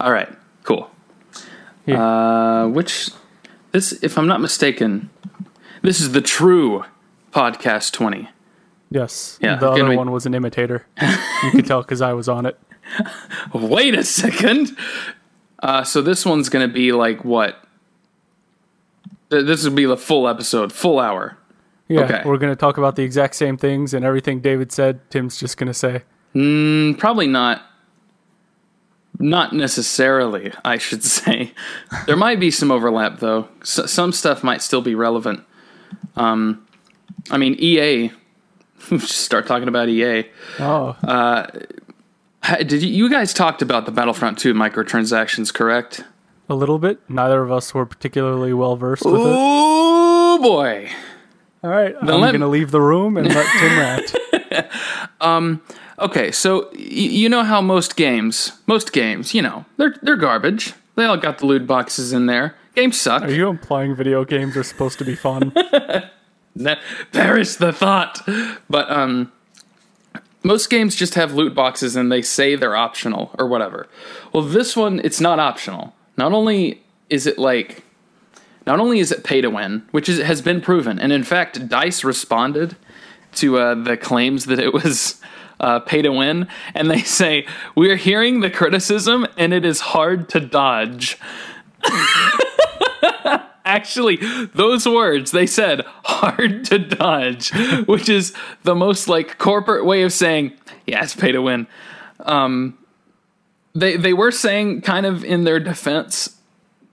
All right, cool. Yeah. Uh, which this, if I'm not mistaken, this is the true podcast 20. Yes. Yeah, The can other we- one was an imitator. you can tell because I was on it. Wait a second. Uh, so this one's gonna be like what? Th- This would be the full episode, full hour. Yeah. Okay. We're going to talk about the exact same things and everything David said. Tim's just going to say. Mm, probably not. Not necessarily, I should say. There might be some overlap, though. S- some stuff might still be relevant. Um, I mean, EA. Start talking about EA. Oh, Ha- Did you, you guys talked about the Battlefront 2 microtransactions, correct? a little bit. Neither of us were particularly well versed with it. Oh boy! All right. I'm let- going to leave the room and let Tim rant. Okay, so y- you know how most games, most games, you know, they're they're garbage. They all got the loot boxes in there. Games suck. Are you implying video games are supposed to be fun? Perish the thought. But um, most games just have loot boxes and they say they're optional or whatever. Well, this one it's not optional. Not only is it like, not only is it pay to win, which is, has been proven, and in fact, Dice responded to uh, the claims that it was. Uh, pay to win, and they say we're hearing the criticism, and it is hard to dodge. actually those words they said hard to dodge which is the most like corporate way of saying yeah it's pay to win. Um they they were saying kind of in their defense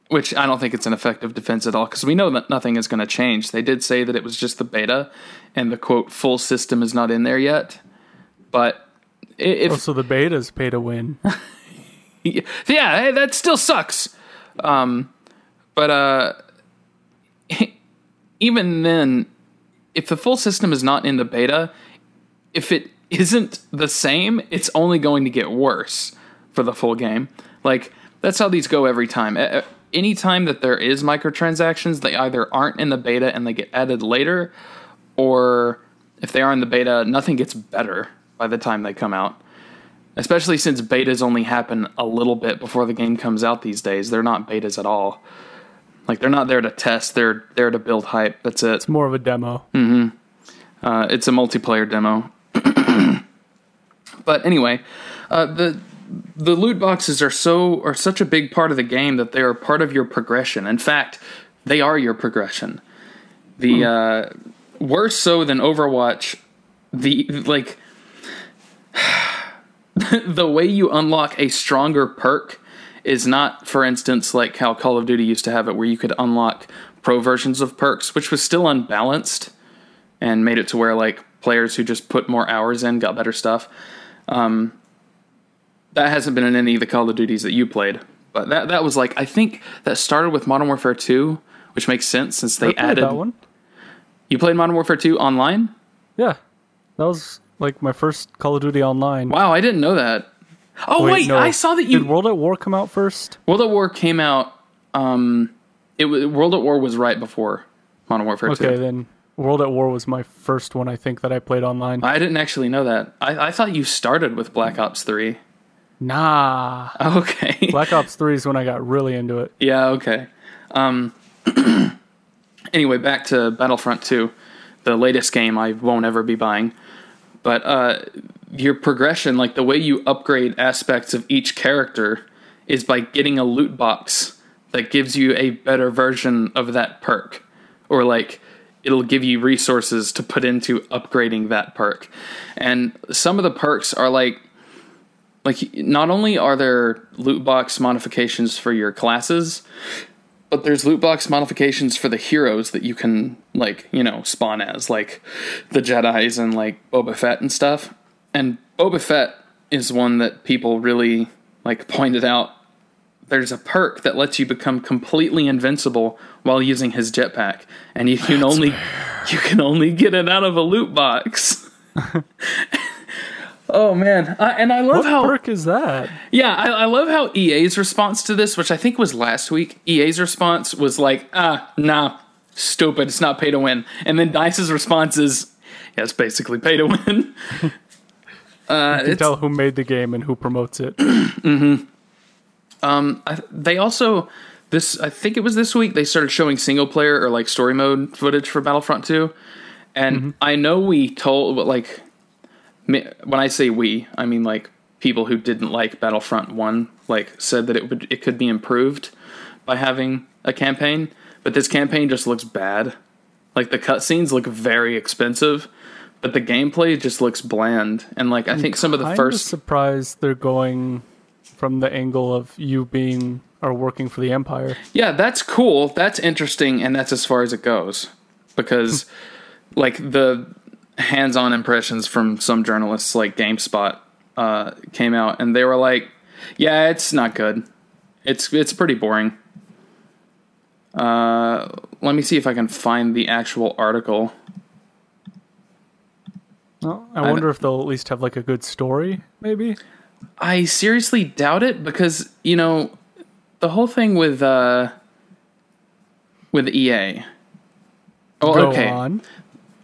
which i don't think it's an effective defense at all because we know that nothing is going to change. They did say that it was just the beta and the quote full system is not in there yet but if oh, so the betas pay to win. yeah, hey, that still sucks. Um, but uh, even then, if the full system is not in the beta, if it isn't the same, it's only going to get worse for the full game. Like that's how these go every time. Anytime that there is microtransactions, they either aren't in the beta and they get added later, or if they are in the beta, nothing gets better by the time they come out especially since betas only happen a little bit before the game comes out these days. They're not betas at all. Like they're not there to test. They're there to build hype. That's it. It's more of a demo. Uh, it's a multiplayer demo. but anyway, uh, the the loot boxes are so are such a big part of the game that they are part of your progression. In fact, they are your progression. The uh, worse so than Overwatch. The like the way you unlock a stronger perk is not, for instance, like how Call of Duty used to have it, where you could unlock pro versions of perks, which was still unbalanced and made it to where like players who just put more hours in got better stuff. Um, that hasn't been in any of the Call of Duties that you played, but that that was like I think that started with Modern Warfare Two, which makes sense since they added. that one. You played Modern Warfare Two online? Yeah, that was like my first Call of Duty online. Wow, I didn't know that. Oh wait, no. I saw that you Did World at War come out first? World at War came out. Um, it was World at War was right before Modern Warfare Okay, Two. then World at War was my first one I think that I played online. I didn't actually know that. I, I thought you started with Black Ops Three. Nah, Okay. Black Ops Three is when I got really into it. yeah. Okay. Um. anyway, back to Battlefront Two, the latest game I won't ever be buying. But uh, your progression, like the way you upgrade aspects of each character, is by getting a loot box that gives you a better version of that perk, or like it'll give you resources to put into upgrading that perk. And some of the perks are like like not only are there loot box modifications for your classes, but there's loot box modifications for the heroes that you can like, you know, spawn as, like the Jedi's and like Boba Fett and stuff. And Boba Fett is one that people really like pointed out. There's a perk that lets you become completely invincible while using his jetpack, and you can only you can only get it out of a loot box. oh man, I, and I love What how perk is that? yeah, I, I love how EA's response to this, which I think was last week. EA's response was like, ah, nah, stupid. It's not pay to win. And then Dice's response is, yeah, it's basically pay to win. uh, You it's, tell who made the game and who promotes it. Um, I, they also this I think it was this week they started showing single player or like story mode footage for Battlefront 2. And I know we told like when I say we, I mean like people who didn't like Battlefront 1 like said that it would it could be improved by having a campaign, but this campaign just looks bad. Like the cutscenes look very expensive, but the gameplay just looks bland. And like I think some of the first surprised they're going from the angle of you being or working for the Empire. Yeah, that's cool. That's interesting, and that's as far as it goes. Because, like, the hands on impressions from some journalists, like GameSpot, uh, came out, and they were like, yeah, it's not good. It's, it's pretty boring. Uh, let me see if I can find the actual article. Well, I wonder if they'll at least have like a good story, maybe. I seriously doubt it because, you know, the whole thing with, uh, with EA. Oh, Go okay. on.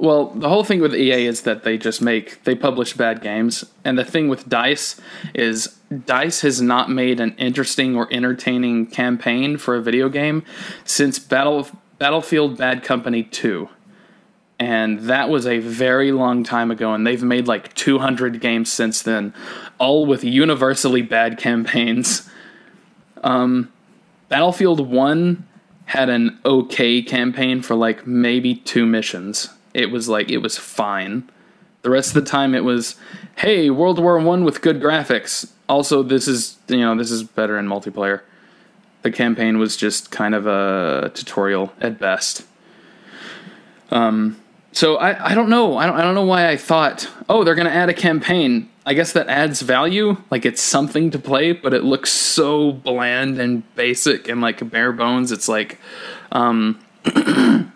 Well, the whole thing with EA is that they just make they publish bad games, and the thing with Dice is Dice has not made an interesting or entertaining campaign for a video game since Battle Battlefield Bad Company 2. And that was a very long time ago, and they've made like 200 games since then, all with universally bad campaigns. Um, Battlefield 1 had an okay campaign for like maybe two missions. It was like it was fine. The rest of the time it was, hey, World War One with good graphics. Also, this is you know this is better in multiplayer. The campaign was just kind of a tutorial at best. Um, so I, I don't know I don't I don't know why I thought oh they're gonna add a campaign. I guess that adds value, like it's something to play, but it looks so bland and basic and like bare bones. It's like um,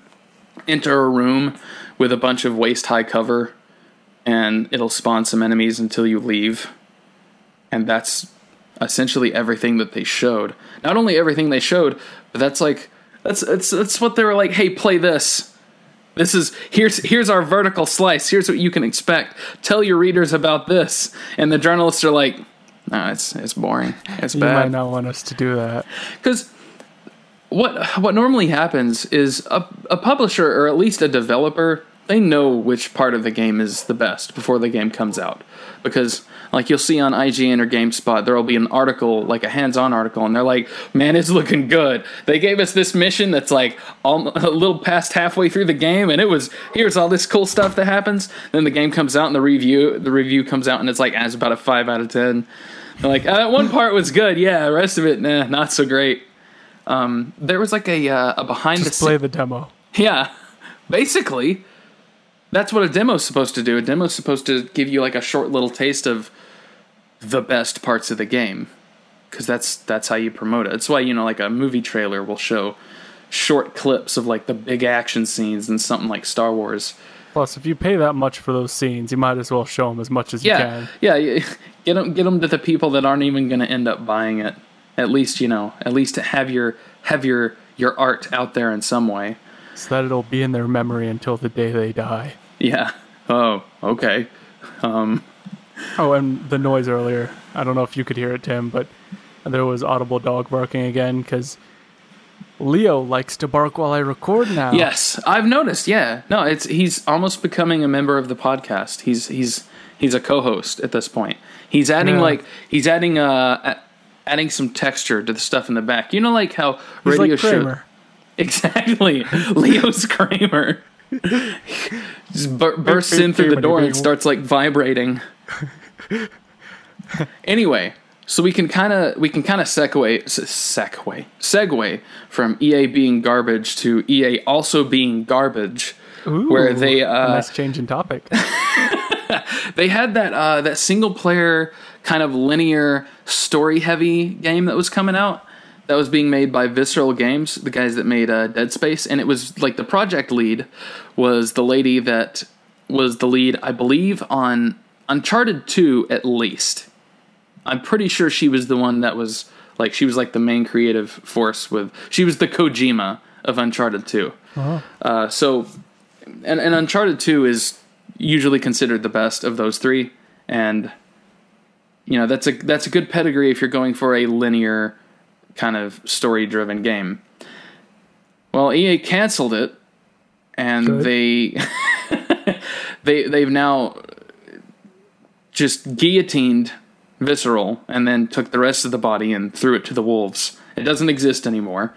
enter a room with a bunch of waist high cover, and it'll spawn some enemies until you leave. And that's essentially everything that they showed. Not only everything they showed, but that's like that's that's that's what they were like. Hey, play this. This is here's here's our vertical slice. Here's what you can expect. Tell your readers about this. And the journalists are like, no, it's it's boring. It's bad. You might not want us to do that. Because what what normally happens is a, a publisher or at least a developer they know which part of the game is the best before the game comes out. Because like you'll see on IGN or GameSpot there will be an article like a hands-on article and they're like man it's looking good. They gave us this mission that's like all, a little past halfway through the game and it was here's all this cool stuff that happens. Then the game comes out and the review the review comes out and it's like as about a 5 out of 10 they're like uh, that one part was good. Yeah the rest of it nah not so great um, there was like a uh, a behind Just the play the demo. Yeah, basically, that's what a demo's supposed to do. A demo's supposed to give you like a short little taste of the best parts of the game, because that's that's how you promote it. That's why you know like a movie trailer will show short clips of like the big action scenes and something like Star Wars. Plus, if you pay that much for those scenes, you might as well show them as much as you can. yeah, yeah. Get them, get them to the people that aren't even going to end up buying it. At least you know, at least to have your have your your art out there in some way. So that it'll be in their memory until the day they die. Yeah. Oh, okay. Um, Oh, and the noise earlier. I don't know if you could hear it, Tim, but there was audible dog barking again because Leo likes to bark while I record now. yes, I've noticed. Yeah. No, it's he's almost becoming a member of the podcast. He's he's he's a co-host at this point. He's adding Yeah. like he's adding uh a- adding some texture to the stuff in the back. You know, like how He's radio like show exactly Leo's Kramer. Just bur- bursts in through the door and starts like vibrating. anyway, so we can kind of we can kind of segue segue segue from EA being garbage to EA also being garbage, where they uh, nice change in topic. they had that uh, that single player kind of linear story heavy game that was coming out that was being made by Visceral Games, the guys that made uh, Dead Space, and it was like the project lead was the lady that was the lead, I believe, on Uncharted Two at least. I'm pretty sure she was the one that was like she was like the main creative force with she was the Kojima of Uncharted Two. Uh, so, and, and Uncharted Two is usually considered the best of those three, and you know that's a that's a good pedigree if you're going for a linear kind of story driven game. Well, EA canceled it, and Good. they they they've now just guillotined Visceral and then took the rest of the body and threw it to the wolves. It doesn't exist anymore.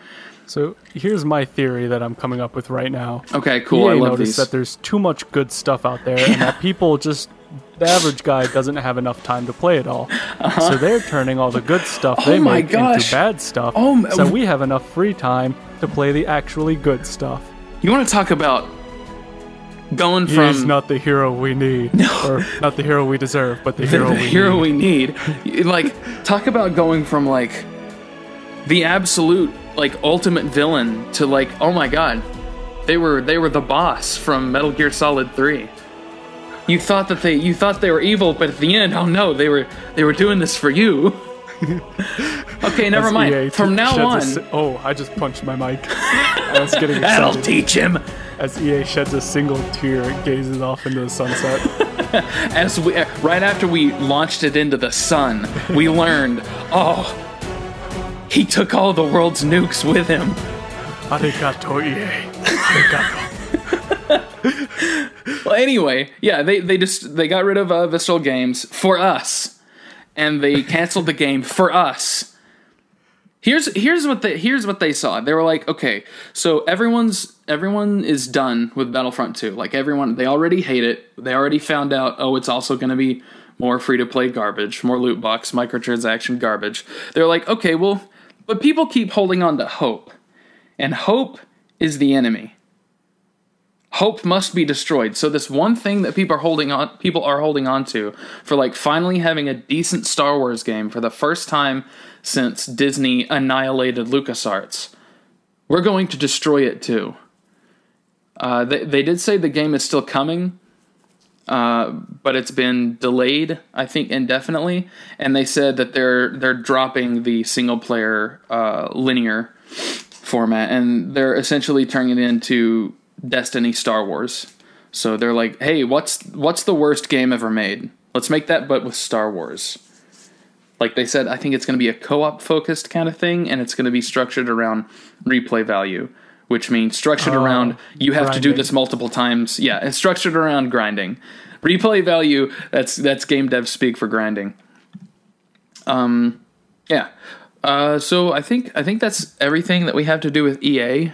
So here's my theory that I'm coming up with right now. Okay, cool. EA I love noticed these. that there's too much good stuff out there, and that people just the average guy doesn't have enough time to play it all. So they're turning all the good stuff they Uh-huh. Oh my make gosh. into bad stuff. Oh m- so we have enough free time to play the actually good stuff. You want to talk about going He's from not the hero we need, or not the hero we deserve, but the the, hero the we hero need. we need. Like, talk about going from like the absolute like ultimate villain to like, oh my god, they were they were the boss from Metal Gear Solid Three. You thought that they you thought they were evil, but at the end, oh no, they were they were doing this for you. okay, never As mind. EA From now on, si- oh, I just punched my mic. I was getting that'll teach him. As EA sheds a single tear, gazes off into the sunset. as we right after we launched it into the sun, we learned, oh, he took all the world's nukes with him. Arigato, EA. Arigato. Well, anyway, yeah, they they just they got rid of uh, Visceral Games for us, and they canceled the game for us. Here's here's what they here's what they saw. They were like, okay, so everyone's everyone is done with Battlefront 2. Like everyone, they already hate it. They already found out. Oh, it's also going to be more free to play garbage, more loot box, microtransaction garbage. They're like, okay, well, but people keep holding on to hope, and hope is the enemy hope must be destroyed. So this one thing that people are holding on people are holding on to for like finally having a decent Star Wars game for the first time since Disney annihilated LucasArts. We're going to destroy it too. Uh, they, they did say the game is still coming, uh, but it's been delayed, I think, indefinitely. And they said that they're they're dropping the single player uh, linear format, and they're essentially turning it into Destiny Star Wars. So they're like, hey, what's what's the worst game ever made? Let's make that, but with Star Wars. Like they said, I think it's going to be a co-op focused kind of thing, and it's going to be structured around replay value, which means structured Oh, around you have to do this multiple times. Yeah, it's structured around grinding. Replay value that's that's game dev speak for grinding. Um, yeah. Uh, so I think I think that's everything that we have to do with EA.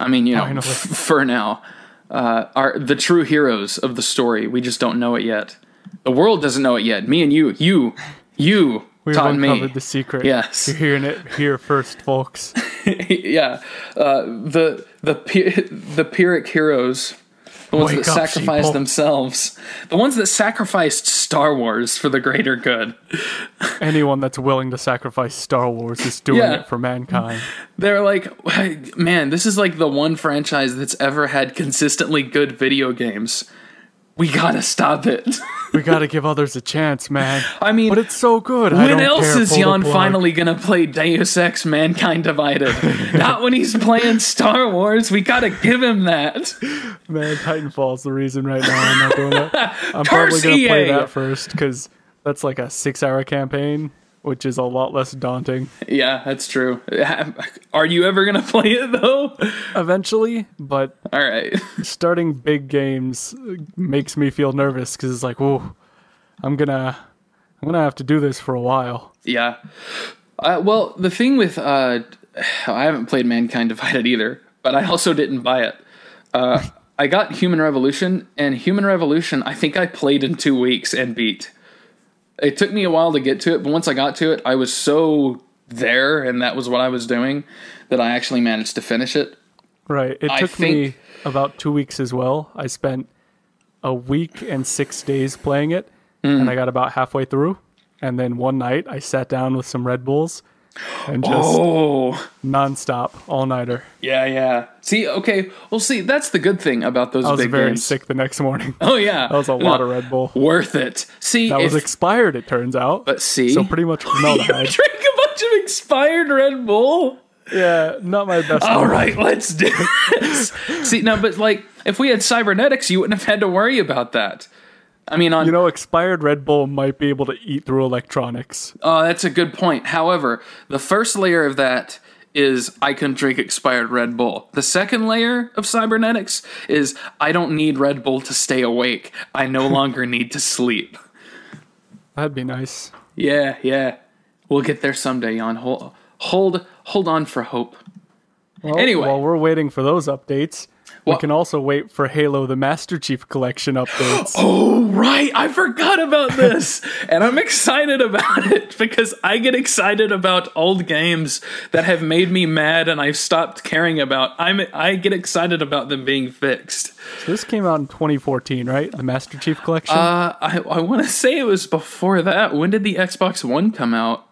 I mean, you know, f- for now, uh, are the true heroes of the story. We just don't know it yet. The world doesn't know it yet. Me and you, you, you We've taught uncovered me. the secret. Yes. You're hearing it here first, folks. yeah, uh, the the the Pyrrhic heroes, the ones Wake that up, sacrificed themselves, the ones that sacrificed Star Wars for the greater good. Anyone that's willing to sacrifice Star Wars is doing Yeah. it for mankind. They're like, man, this is like the one franchise that's ever had consistently good video games. We gotta stop it. We gotta give others a chance, man. I mean, But it's so good. I when else care, is Jan finally gonna play Deus Ex Mankind Divided? Not when he's playing Star Wars. We gotta give him that. Man, Titanfall's the reason right now I'm not doing it. I'm Curse probably gonna play that first because that's like a six-hour campaign, which is a lot less daunting. Yeah, that's true. Are you ever gonna play it though? Eventually, but All right. starting big games makes me feel nervous because it's like, whoa, I'm gonna, I'm gonna have to do this for a while. Yeah. Uh, well, the thing with uh, I haven't played Mankind Divided either, but I also didn't buy it. Uh, I got Human Revolution, and Human Revolution, I think I played in two weeks and beat. It took me a while to get to it, but once I got to it, I was so there, and that was what I was doing, that I actually managed to finish it. Right. It I took me about two weeks as well. I spent a week and six days playing it, Hmm. and I got about halfway through. And then one night, I sat down with some Red Bulls and just Oh, nonstop all nighter. yeah, yeah. See, okay, well, see, that's the good thing about those I was big very games. sick the next morning. Oh yeah, That was a lot of Red Bull. worth it. See, That was expired, it turns out. but see, so pretty much you formaldehyde. drink a bunch of expired Red Bull. yeah, not my best. All one. right, let's do this. See, no, but like, if we had cybernetics, you wouldn't have had to worry about that. I mean, on You know, expired Red Bull might be able to eat through electronics. Oh, that's a good point. However, the first layer of that is I can drink expired Red Bull. The second layer of cybernetics is I don't need Red Bull to stay awake. I no longer need to sleep. That'd be nice. Yeah, yeah. We'll get there someday, Jan. Hold hold hold on for hope. Well, Anyway. while we're waiting for those updates, Well- we can also wait for Halo the Master Chief Collection updates. Oh, right. I forgot about this. and I'm excited about it because I get excited about old games that have made me mad and I've stopped caring about. I'm I get excited about them being fixed. So this came out in 2014, right? The Master Chief Collection. Uh, I I want to say it was before that. When did the Xbox One come out?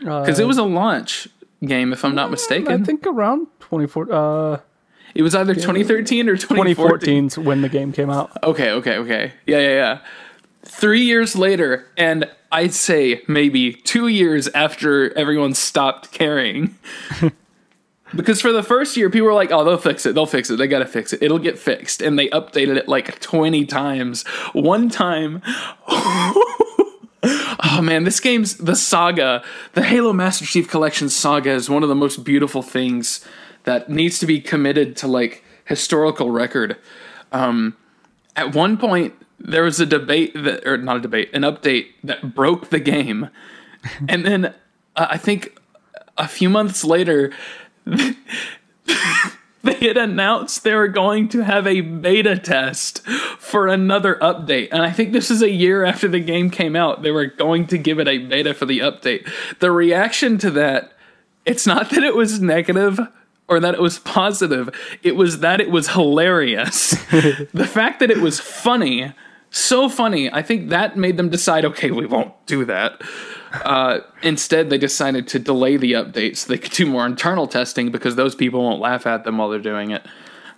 Because it was a launch game, if I'm not mistaken. I think around 2014. Uh, it was either 2013 or 2014. 2014's when the game came out. Okay, okay, okay. Yeah, yeah, yeah. Three years later, and I'd say maybe two years after everyone stopped caring. because for the first year, people were like, oh, they'll fix it. They'll fix it. They got to fix it. It'll get fixed. And they updated it like 20 times. One time. Oh man, this game's the saga, the Halo Master Chief Collection saga is one of the most beautiful things that needs to be committed to like historical record. Um, at one point, there was a debate that, or not a debate, an update that broke the game, and then uh, I think a few months later, they had announced they were going to have a beta test for another update. And I think this is a year after the game came out. They were going to give it a beta for the update. The reaction to that, it's not that it was negative or that it was positive, it was that it was hilarious. the fact that it was funny, so funny, I think that made them decide okay, we won't do that. Uh, instead, they decided to delay the update so they could do more internal testing because those people won't laugh at them while they're doing it.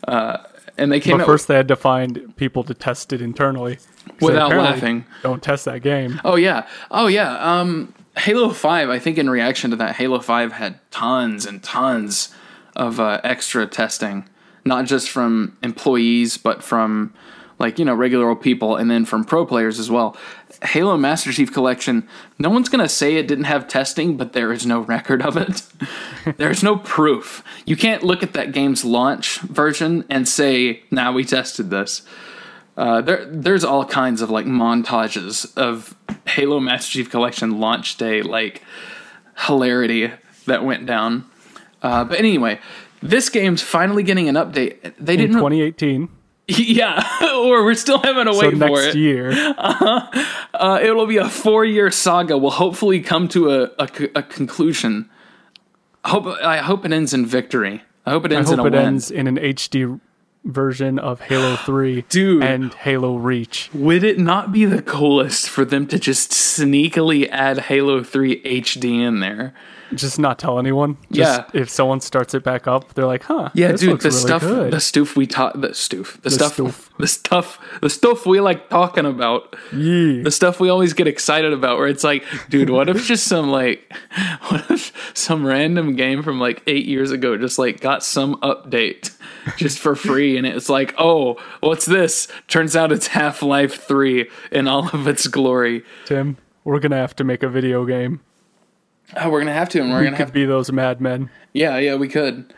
Uh, and they came But first, they had to find people to test it internally without laughing. Don't test that game. Oh yeah, oh yeah. Um, Halo Five. I think in reaction to that, Halo Five had tons and tons of uh, extra testing, not just from employees, but from like you know regular old people, and then from pro players as well. Halo Master Chief Collection. No one's gonna say it didn't have testing, but there is no record of it. There's no proof. You can't look at that game's launch version and say, "Now we tested this." Uh, there, there's all kinds of like montages of Halo Master Chief Collection launch day like hilarity that went down. Uh, but anyway, this game's finally getting an update. They In didn't, 2018, yeah, or we're still having to so wait for next it. year. Uh, it will be a four-year saga. Will hopefully come to a conclusion. I hope I hope it ends in victory. I hope it I ends in hope a it win. ends in an HD version of Halo 3 Dude. and Halo Reach. Would it not be the coolest for them to just sneakily add Halo 3 HD in there? Just not tell anyone. Just Yeah. If someone starts it back up, they're like, huh. Yeah, dude, the really stuff, good. the stuff we taught, the stuff, the, stuff, stuff. the stuff, the stuff we like talking about, Yeah. the stuff we always get excited about. Where it's like, dude, what if just some like, what if some random game from like eight years ago just like got some update just for free, and it's like, oh, what's this? Turns out it's Half Life Three in all of its glory. Tim, we're going to have to make a video game. Oh, we're gonna have to, and we're We gonna could have be those madmen. Yeah, yeah, we could.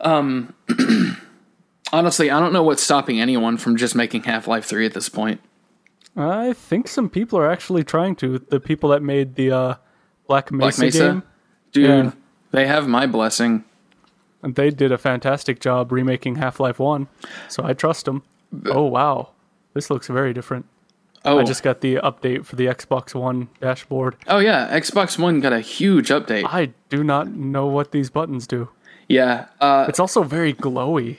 Um, honestly, I don't know what's stopping anyone from just making Half Life Three at this point. I think some people are actually trying to. The people that made the uh, Black Mesa, Black Mesa, game, dude, Yeah. they have my blessing. and they did a fantastic job remaking Half Life 1. So I trust them. Oh, wow. This looks very different. Oh, I just got the update for the Xbox One dashboard. oh yeah, Xbox One got a huge update. I do not know what these buttons do. Yeah, uh, It's also very glowy.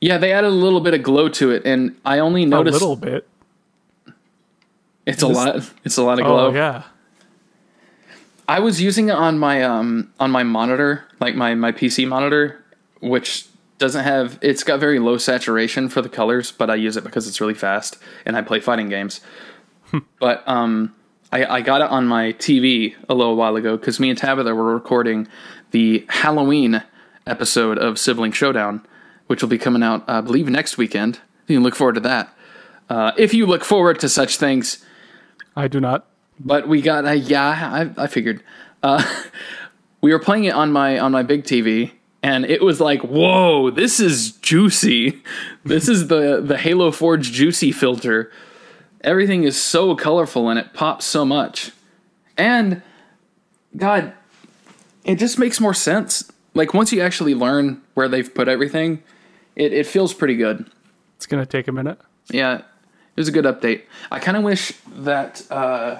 yeah, they added a little bit of glow to it, and I only noticed A little bit. it's a lot. It's a lot of Oh, glow. yeah. I was using it on my um on my monitor, like my my PC monitor, which doesn't have it's got very low saturation for the colors, but I use it because it's really fast and I play fighting games. but um I, I got it on my TV a little while ago because me and Tabitha were recording the Halloween episode of Sibling Showdown, which will be coming out, I believe, next weekend. You can look forward to that. Uh, if you look forward to such things, I do not. but we got a yeah, I, I figured. Uh, we were playing it on my on my big TV, and it was like, whoa, this is juicy. This is the the Halo Forge juicy filter. Everything is so colorful and it pops so much, and God, it just makes more sense. Like once you actually learn where they've put everything, it, it feels pretty good. It's gonna take a minute. Yeah, it was a good update. I kind of wish that. Uh,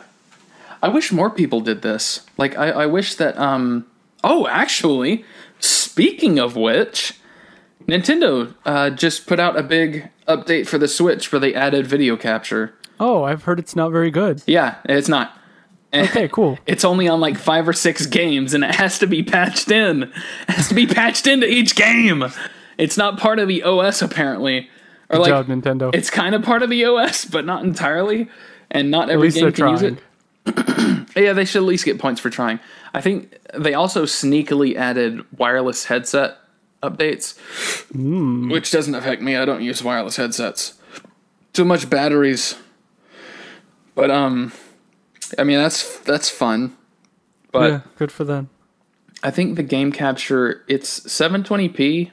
I wish more people did this. Like, I, I wish that. Um, oh, actually, speaking of which, Nintendo uh, just put out a big update for the Switch where they added video capture. Oh, I've heard it's not very good. Yeah, it's not. Okay, cool. It's only on like five or six games, and it has to be patched in. It has to be patched into each game. It's not part of the OS apparently, or Good like job, Nintendo. it's kind of part of the OS, but not entirely, and not every game can use it. Yeah, they should at least get points for trying. I think they also sneakily added wireless headset updates, Hmm. which doesn't affect me. I don't use wireless headsets. Too much batteries. But um, I mean that's that's fun. But yeah, good for them. I think the game capture it's 720p,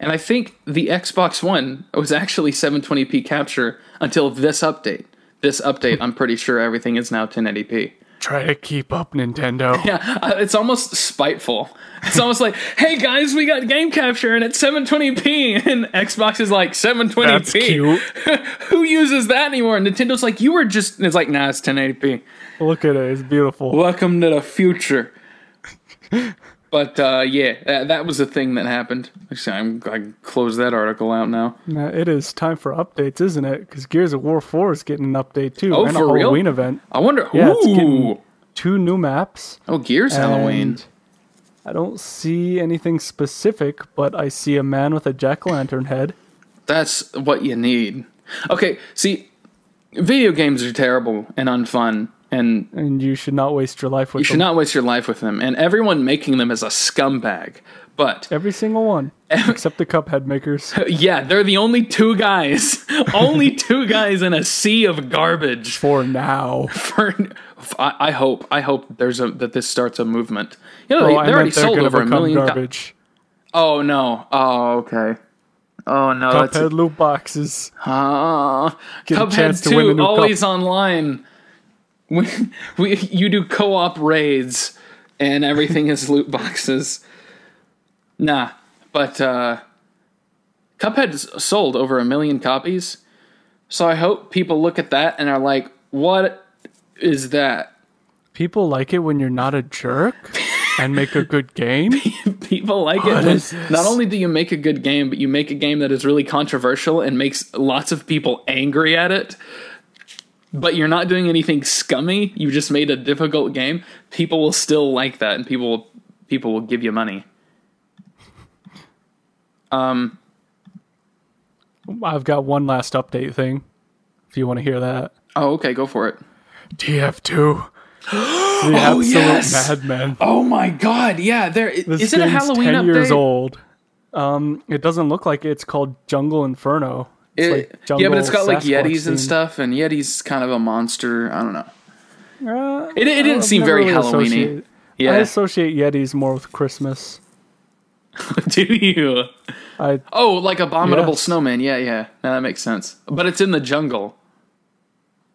and I think the Xbox One was actually 720p capture until this update. This update, I'm pretty sure everything is now 1080p. Try to keep up, Nintendo. Yeah, uh, it's almost spiteful. It's almost like, hey guys, we got game capture and it's 720p, and Xbox is like 720p. That's cute. Who uses that anymore? And Nintendo's like, you were just. and It's like, nah, it's 1080p. Look at it; it's beautiful. Welcome to the future. But uh, yeah, that, that was a thing that happened. Actually, I'm, I close that article out now. Now, it is time for updates, isn't it? Because Gears of War 4 is getting an update too, Oh, and for a real? Halloween event. I wonder. Yeah, it's ooh. getting- Two new maps. oh, Gears Halloween. I don't see anything specific, but I see a man with a jack o' lantern head. That's what you need. Okay, see, video games are terrible and unfun, and and you should not waste your life with you should them. not waste your life with them. And everyone making them is a scumbag. But Every single one, except the Cuphead makers. yeah, they're the only two guys, only two guys in a sea of garbage. For now, For I, I hope, I hope there's a that this starts a movement. You know, oh, they, I already sold over a million. garbage. oh no! Oh okay. Oh no! That's Cuphead loot boxes. uh, Get a Cuphead chance to win a two new cup. always online. We, we you do co-op raids and everything is loot boxes. Nah, but uh, Cuphead's sold over a million copies, so I hope people look at that and are like, "What is that?" People like it when you're not a jerk and make a good game. People like What it. When, not only do you make a good game, but you make a game that is really controversial and makes lots of people angry at it. But you're not doing anything scummy. You just made a difficult game. People will still like that, and people will people will give you money. Um. I've got one last update thing. If you want to hear that, Oh, okay. Go for it. TF2. the absolute yes! madman. Oh my God! Yeah, there This is it a Halloween 10 update? years old. Um, it doesn't look like it. it's called Jungle Inferno. It- like yeah, but it's got like Sasquatch Yetis and stuff, and Yeti's kind of a monster. I don't know. Uh, It, it didn't I've seem never very really Halloweeny. associated- I associate Yetis more with Christmas. Do you? I Oh, like abominable Yes. snowman. Yeah, yeah. No, that makes sense. But it's in the jungle.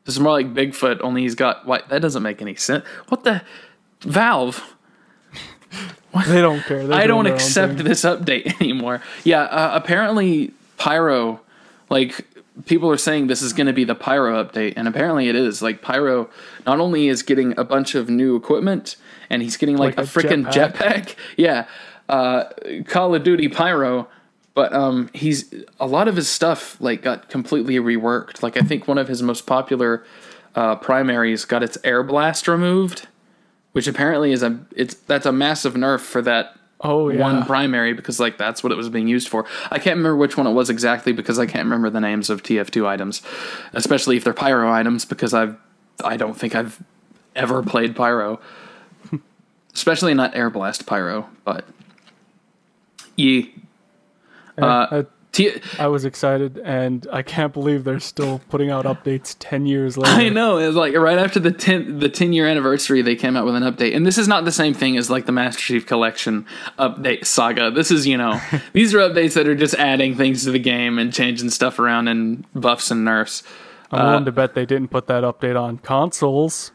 This is more like Bigfoot, only he's got what? That doesn't make any sense. What the Valve? they don't care. They're I doing don't their own accept thing. this update anymore. Yeah, uh, apparently Pyro, like people are saying this is going to be the Pyro update, and apparently it is. Like Pyro, not only is getting a bunch of new equipment, and he's getting like, Like a, a freaking jetpack. jetpack. Yeah, uh, Call of Duty Pyro. But um, he's a lot of his stuff like got completely reworked. Like I think one of his most popular uh, primaries got its air blast removed, which apparently is a it's that's a massive nerf for that Oh yeah. one primary because like that's what it was being used for. I can't remember which one it was exactly because I can't remember the names of TF2 items, especially if they're pyro items because I've I don't think I've ever played pyro. especially not air blast pyro, but yeah. Yeah, uh, uh, I was excited, and I can't believe they're still putting out updates ten years later. I know it's like right after the ten the ten year anniversary, they came out with an update, and this is not the same thing as like the Master Chief Collection update saga. This is you know these are updates that are just adding things to the game and changing stuff around and buffs and nerfs. I'm willing to bet they didn't put that update on consoles.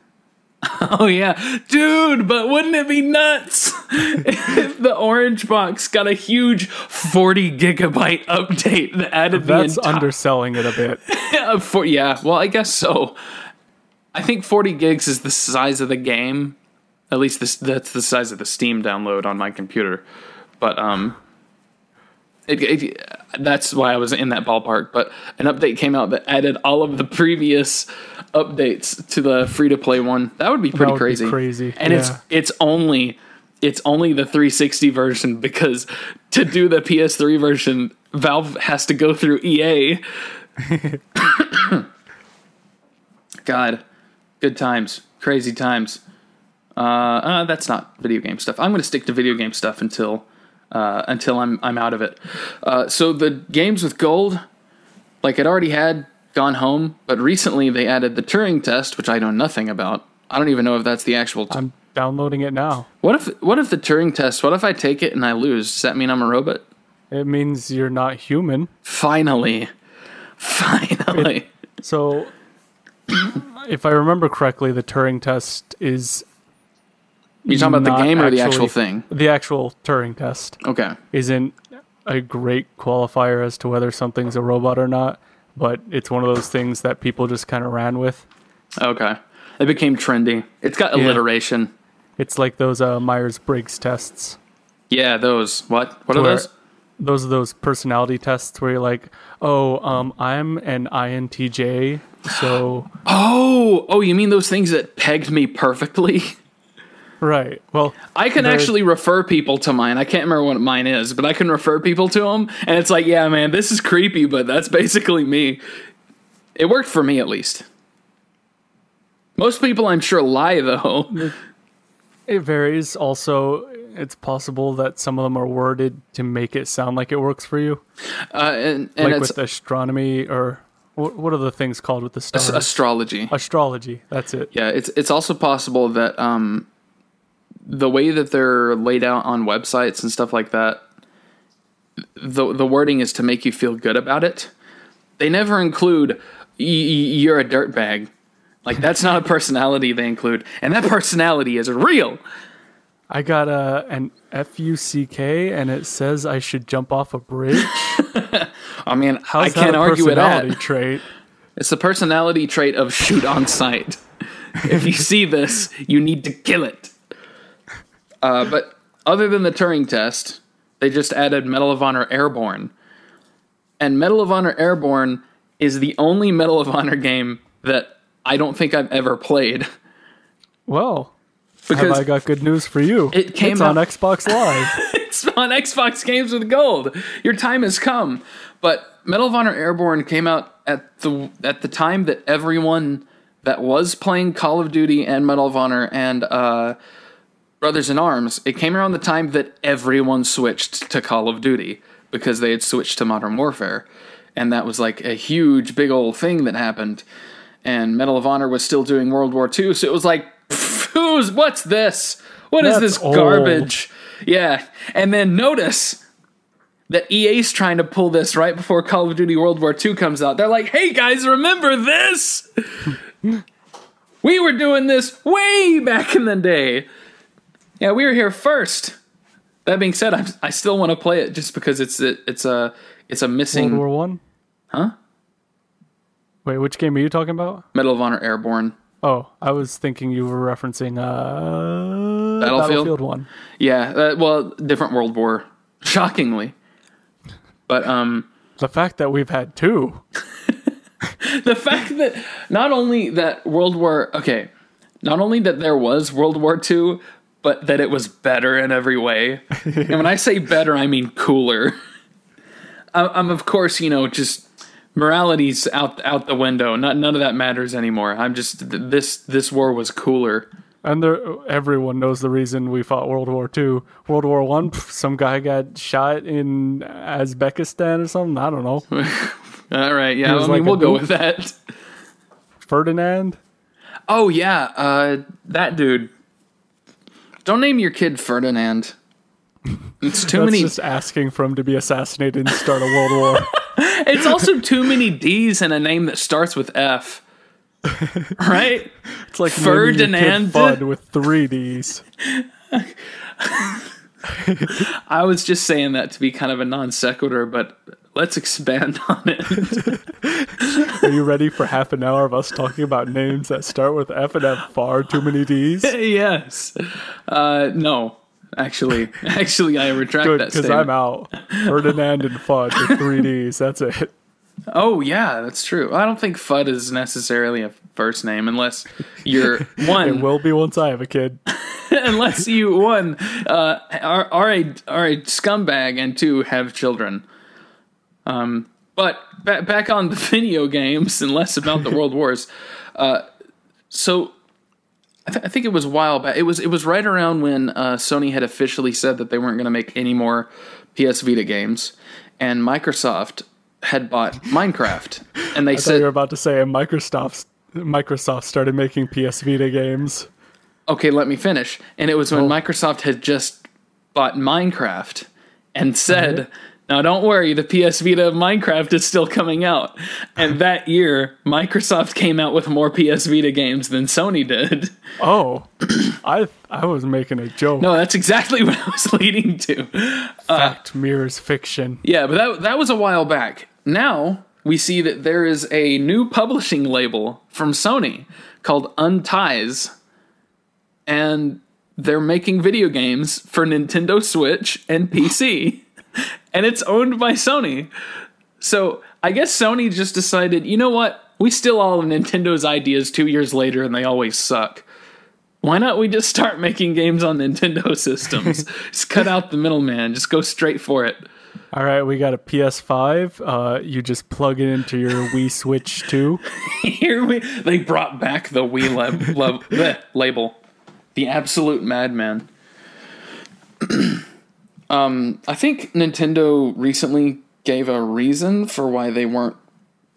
Oh yeah, dude! But wouldn't it be nuts if the orange box got a huge forty gigabyte update that added That's the entire underselling it a bit. yeah, for yeah? Well, I guess so. I think forty gigs is the size of the game. At least this that's the size of the Steam download on my computer. But um, it, it, that's why I was in that ballpark. But an update came out that added all of the previous updates to the free to play one. That would be pretty would be crazy. crazy, And it's it's only it's only the 360 version because to do the PS3 version, Valve has to go through EA. God, good times, crazy times. Uh, uh, that's not video game stuff. I'm going to stick to video game stuff until uh, until I'm I'm out of it. Uh, so the games with gold, like it already had Gone Home, but recently they added the Turing test, which I know nothing about. I don't even know if that's the actual. T- I'm downloading it now. what if what if the Turing test? What if I take it and I lose? Does that mean I'm a robot? It means you're not human. Finally, finally. So, if I remember correctly, the Turing test is You talking about the game or the actual thing? the actual Turing test. Okay. Isn't a great qualifier as to whether something's a robot or not, but it's one of those things that people just kind of ran with. Okay. It became trendy. It's got alliteration. It's like those uh, Myers Briggs tests. Yeah, those. What? What are those? Those are those personality tests where you're like, oh, um, I'm an INTJ, so Oh, oh, you mean those things that pegged me perfectly? right. Well, I can actually refer people to mine. I can't remember what mine is, but I can refer people to them, and it's like, yeah, man, this is creepy, but that's basically me. It worked for me at least. Most people, I'm sure, lie though. it varies. Also, it's possible that some of them are worded to make it sound like it works for you, Uh, and and like with astronomy or what, what are the things called with the stars? astrology. Astrology. That's it. Yeah, it's it's also possible that um, the way that they're laid out on websites and stuff like that, the the wording is to make you feel good about it. They never include you're a dirtbag. Like that's not a personality they include, and that personality is real. I got a an F U C K, and it says I should jump off a bridge. I mean, How's I can't argue with personality that. trait? It's a personality trait of shoot on sight. if you see this, you need to kill it. Uh, but other than the Turing test, they just added Medal of Honor Airborne. And Medal of Honor Airborne is the only Medal of Honor game that I don't think I've ever played. Well, Because have I got good news for you? It came it's on Xbox Live. it's on Xbox Games with Gold. Your time has come. But Medal of Honor Airborne came out at the at the time that everyone that was playing Call of Duty and Medal of Honor and uh, Brothers in Arms, it came around the time that everyone switched to Call of Duty because they had switched to Modern Warfare, and that was like a huge, big old thing that happened. And Medal of Honor was still doing World War II, so it was like, who's what's this? What is That's this old. garbage? Yeah, and then notice that EA's trying to pull this right before Call of Duty World War II comes out. They're like, "Hey guys, remember this? we were doing this way back in the day. Yeah, we were here first. That being said, I'm, I still want to play it just because it's it, it's a it's a missing World War One. Huh? Wait, which game are you talking about? Medal of Honor Airborne. Oh, I was thinking you were referencing uh, Battlefield? One. Yeah, uh, well, different World War, shockingly. But um, The fact that we've had two. the fact that not only that World War okay, not only that there was World War II, but that it was better in every way. and when I say better, I mean cooler. I'm of course, you know, just morality's out out the window. Not none of that matters anymore. I'm just this this war was cooler And there, everyone knows the reason we fought World War Two. World War One, some guy got shot in Uzbekistan or something. I don't know. All right, yeah, I mean like we'll go with that. Ferdinand. Oh yeah, uh, that dude. Don't name your kid Ferdinand. It's too That's many. just asking for him to be assassinated and start a world war. It's also too many D's in a name that starts with F. Right? It's like Ferdinand? Fudd with three D's. I was just saying that to be kind of a non sequitur, but let's expand on it. Are you ready for half an hour of us talking about names that start with F and have far too many D's? yes. Uh, no. Actually, actually, I retract Good, that because. I'm out. Ferdinand and Fudd with three D's. That's it. Oh yeah, that's true. I don't think Fudd is necessarily a first name unless you're one. It will be once I have a kid. unless you one uh, are, are a are a scumbag and two have children. Um, but ba- back on the video games and less about the world wars. Uh, so I, th- I think it was a while back. It was it was right around when uh, Sony had officially said that they weren't going to make any more PS Vita games, and Microsoft had bought Minecraft, and they I thought you were about to say Microsoft. Microsoft started making PS Vita games. okay, let me finish. And it was when Microsoft had just bought Minecraft and said, now don't worry, the PS Vita of Minecraft is still coming out. And that year, Microsoft came out with more PS Vita games than Sony did. Oh, I I was making a joke. No, that's exactly what I was leading to. Uh, Fact mirrors fiction. Yeah, but that that was a while back. Now we see that there is a new publishing label from Sony called Unties, and they're making video games for Nintendo Switch and PC, and it's owned by Sony. So I guess Sony just decided, you know what? We steal all of Nintendo's ideas two years later, and they always suck. Why not we just start making games on Nintendo systems? just cut out the middleman. Just go straight for it. All right, we got a PS5. Uh, you just plug it into your Wii Switch 2. Here we they brought back the Wii lab, lab, bleh, label, the absolute madman. um, I think Nintendo recently gave a reason for why they weren't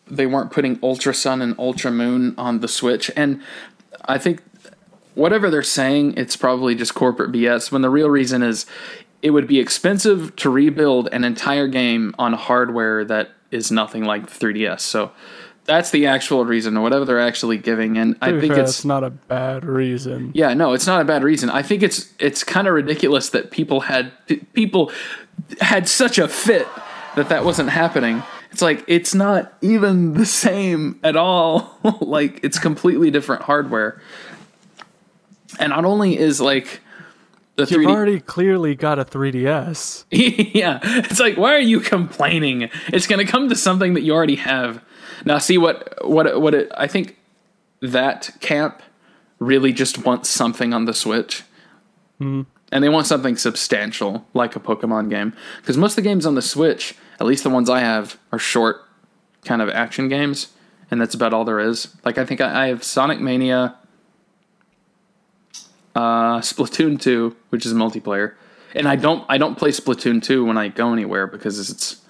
they weren't putting Ultra Sun and Ultra Moon on the Switch, and I think whatever they're saying, it's probably just corporate BS. When the real reason is, it would be expensive to rebuild an entire game on hardware that is nothing like 3DS. So that's the actual reason, or whatever they're actually giving. And I think fair, it's not a bad reason. yeah, no, it's not a bad reason. I think it's it's kind of ridiculous that people had people had such a fit that that wasn't happening. It's like it's not even the same at all. like it's completely different hardware. And not only is like the You've 3D already clearly got a 3DS. yeah, it's like why are you complaining? It's going to come to something that you already have. Now, see what what what it, I think that camp really just wants something on the Switch, and they want something substantial like a Pokemon game. Because most of the games on the Switch, at least the ones I have, are short, kind of action games, and that's about all there is. Like I think I, I have Sonic Mania, uh, Splatoon two, which is multiplayer, and I don't I don't play Splatoon two when I go anywhere because it's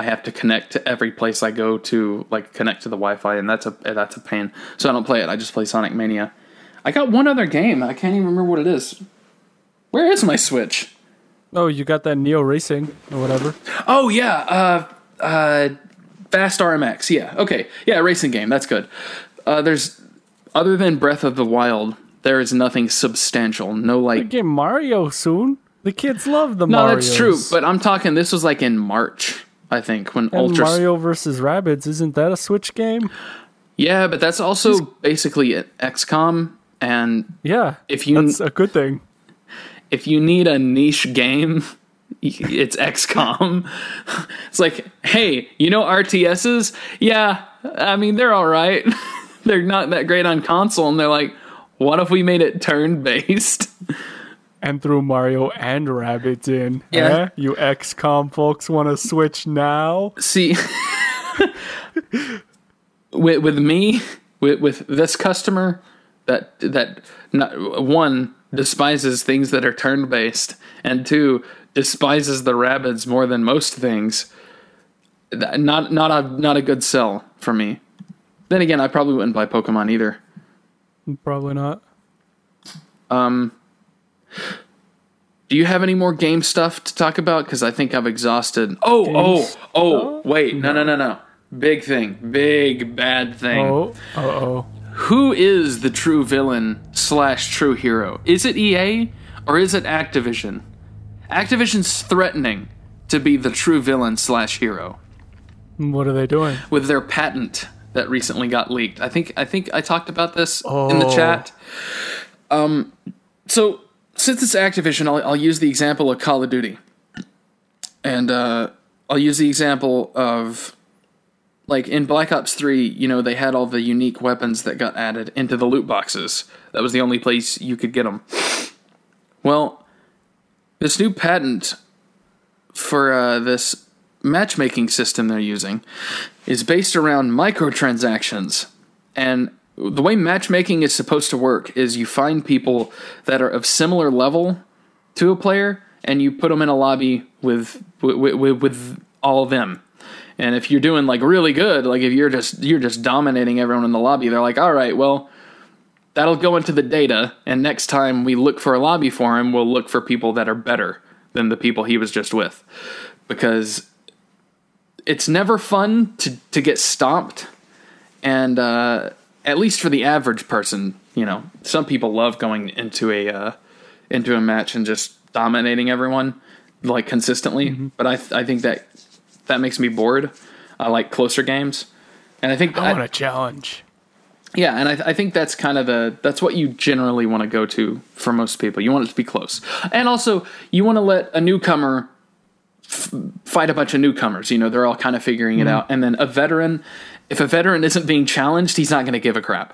I have to connect to every place I go to, like connect to the Wi-Fi, and that's a that's a pain. So I don't play it. I just play Sonic Mania. I got one other game. I can't even remember what it is. Where is my Switch? Oh, you got that Neo Racing or whatever. Oh yeah, uh, uh, Fast RMX. Yeah, okay, yeah, racing game. That's good. Uh, there's other than Breath of the Wild, there is nothing substantial. No like. Get Mario soon. The kids love the No, Mario. that's true. But I'm talking. This was like in March, I think, when and Ultra. Mario versus Rabbids isn't that a Switch game? Yeah, but that's also basically an XCOM. And Yeah, If you- that's a good thing. if you need a niche game, it's XCOM. It's like, hey, you know RTSs? Yeah, I mean they're all right. they're not that great on console, and they're like, what if we made it turn based? And threw Mario and Rabbids in. Yeah. Eh? You XCOM folks want to switch now? See, with with me, with with this customer, that that not, one despises things that are turn based, and two despises the rabbits more than most things. That- Not not a not a good sell for me. Then again, I probably wouldn't buy Pokemon either. Probably not. Do you have any more game stuff to talk about? Because I think I've exhausted. Oh, Games? oh, oh! Wait, no, no, no, no! Big thing, big bad thing. Oh, uh oh. Who is the true villain slash true hero? Is it EA or is it Activision? Activision's threatening to be the true villain slash hero What are they doing? with their patent that recently got leaked. I think I think I talked about this in the Oh. chat. Um, so since it's Activision, I'll, I'll use the example of Call of Duty, and uh, I'll use the example of like in Black Ops Three. You know, they had all the unique weapons that got added into the loot boxes. That was the only place you could get them. Well, this new patent for uh, this matchmaking system they're using is based around microtransactions. And the way matchmaking is supposed to work is you find people that are of similar level to a player and you put them in a lobby with with, with, with all of them. And if you're doing like really good, like if you're just you're just dominating everyone in the lobby, they're like, "All right, well, that'll go into the data and next time we look for a lobby for him, we'll look for people that are better than the people he was just with." Because it's never fun to to get stomped and uh, at least for the average person, you know, some people love going into a uh, into a match and just dominating everyone like consistently. But I th- I think that that makes me bored. I like closer games, and I think I that, want a challenge. yeah, and I, I think that's kind of the that's what you generally want to go to for most people. You want it to be close, and also you want to let a newcomer f- fight a bunch of newcomers. You know, they're all kind of figuring it out, and then a veteran. If a veteran isn't being challenged, he's not going to give a crap.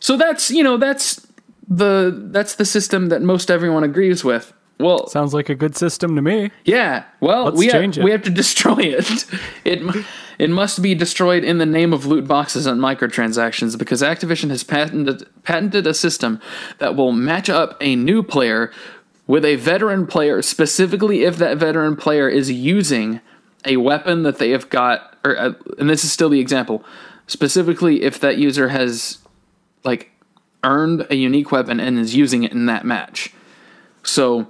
So that's you know that's the that's the system that most everyone agrees with. Well, Sounds like a good system to me. yeah. Well, Let's we have, it. we have to destroy it. It it must be destroyed in the name of loot boxes and microtransactions because Activision has patented patented a system that will match up a new player with a veteran player specifically if that veteran player is using a weapon that they have got or uh, and this is still the example specifically if that user has like earned a unique weapon and is using it in that match. So,